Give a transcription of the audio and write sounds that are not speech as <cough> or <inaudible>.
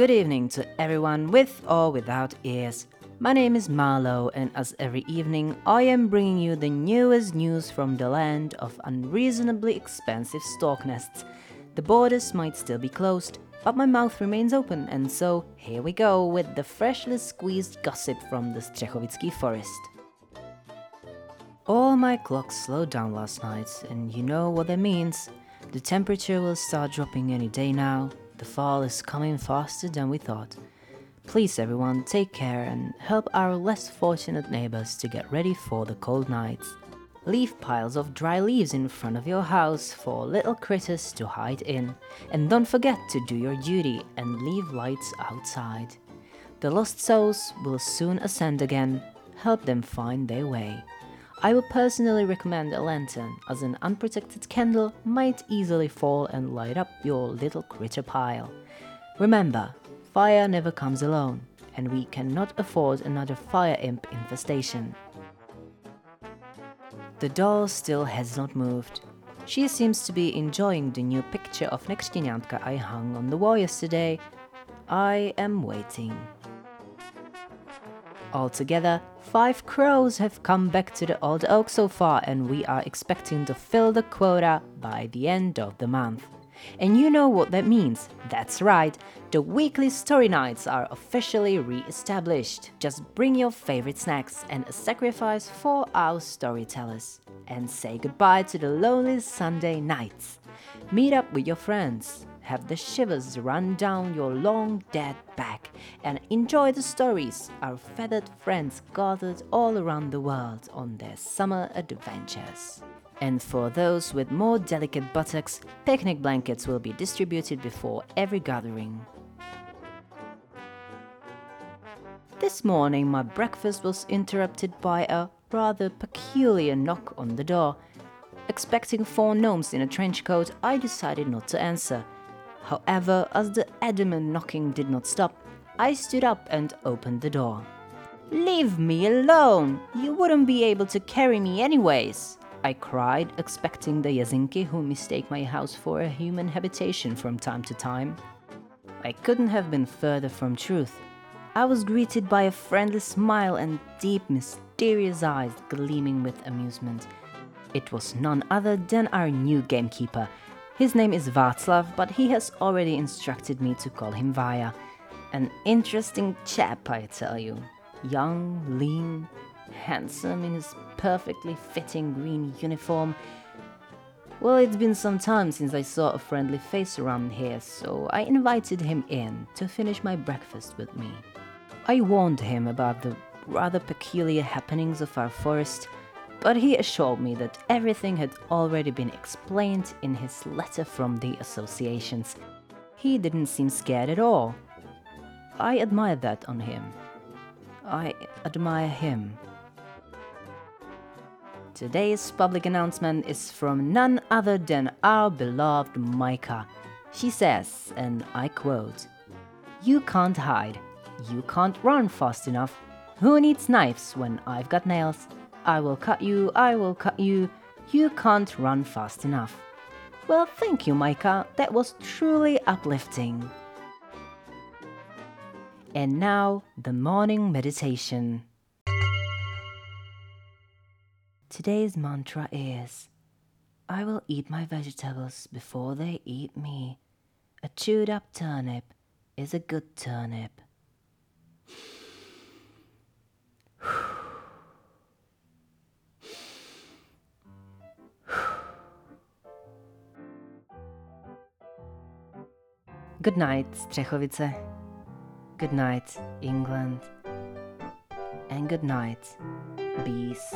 Good evening to everyone with or without ears. My name is Marlo, and as every evening, I am bringing you the newest news from the land of unreasonably expensive stork nests. The borders might still be closed, but my mouth remains open, and so here we go with the freshly squeezed gossip from the Strechovitsky forest. All my clocks slowed down last night, and you know what that means. The temperature will start dropping any day now. The fall is coming faster than we thought. Please, everyone, take care and help our less fortunate neighbors to get ready for the cold nights. Leave piles of dry leaves in front of your house for little critters to hide in. And don't forget to do your duty and leave lights outside. The lost souls will soon ascend again. Help them find their way. I would personally recommend a lantern, as an unprotected candle might easily fall and light up your little critter pile. Remember, fire never comes alone, and we cannot afford another fire imp infestation. The doll still has not moved. She seems to be enjoying the new picture of Nekštěňanka I hung on the wall yesterday. I am waiting. Altogether, five crows have come back to the old oak so far, and we are expecting to fill the quota by the end of the month. And you know what that means? That's right, the weekly story nights are officially re established. Just bring your favorite snacks and a sacrifice for our storytellers. And say goodbye to the lonely Sunday nights. Meet up with your friends, have the shivers run down your long dead back, and enjoy the stories our feathered friends gathered all around the world on their summer adventures. And for those with more delicate buttocks, picnic blankets will be distributed before every gathering. This morning, my breakfast was interrupted by a rather peculiar knock on the door. Expecting four gnomes in a trench coat, I decided not to answer. However, as the adamant knocking did not stop, I stood up and opened the door. Leave me alone! You wouldn't be able to carry me anyways! I cried, expecting the Yazinki who mistake my house for a human habitation from time to time. I couldn't have been further from truth. I was greeted by a friendly smile and deep, mysterious eyes gleaming with amusement. It was none other than our new gamekeeper, his name is Václav, but he has already instructed me to call him Vaya. An interesting chap, I tell you. Young, lean, handsome in his perfectly fitting green uniform. Well, it's been some time since I saw a friendly face around here, so I invited him in to finish my breakfast with me. I warned him about the rather peculiar happenings of our forest but he assured me that everything had already been explained in his letter from the associations. He didn't seem scared at all. I admire that on him. I admire him. Today's public announcement is from none other than our beloved Micah. She says, and I quote, You can't hide. You can't run fast enough. Who needs knives when I've got nails? I will cut you, I will cut you, you can't run fast enough. Well, thank you, Micah. That was truly uplifting. And now, the morning meditation. Today's mantra is I will eat my vegetables before they eat me. A chewed up turnip is a good turnip. <sighs> Good night, Střechovice. Good night, England. And good night, bees.